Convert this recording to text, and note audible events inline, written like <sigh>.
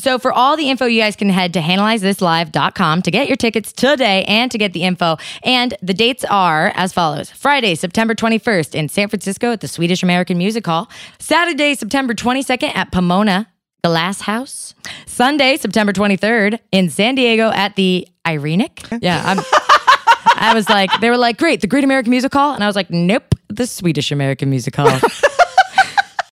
So for all the info, you guys can head to analyzethislive.com to get your tickets today and to get the info. And the dates are as follows. Friday, September 21st in San Francisco at the Swedish American Music Hall. Saturday, September 22nd at Pomona Glass House. Sunday, September 23rd in San Diego at the Irenic. Yeah, I'm I was like, they were like, great, the Great American Music Hall. And I was like, nope, the Swedish American Music Hall. <laughs>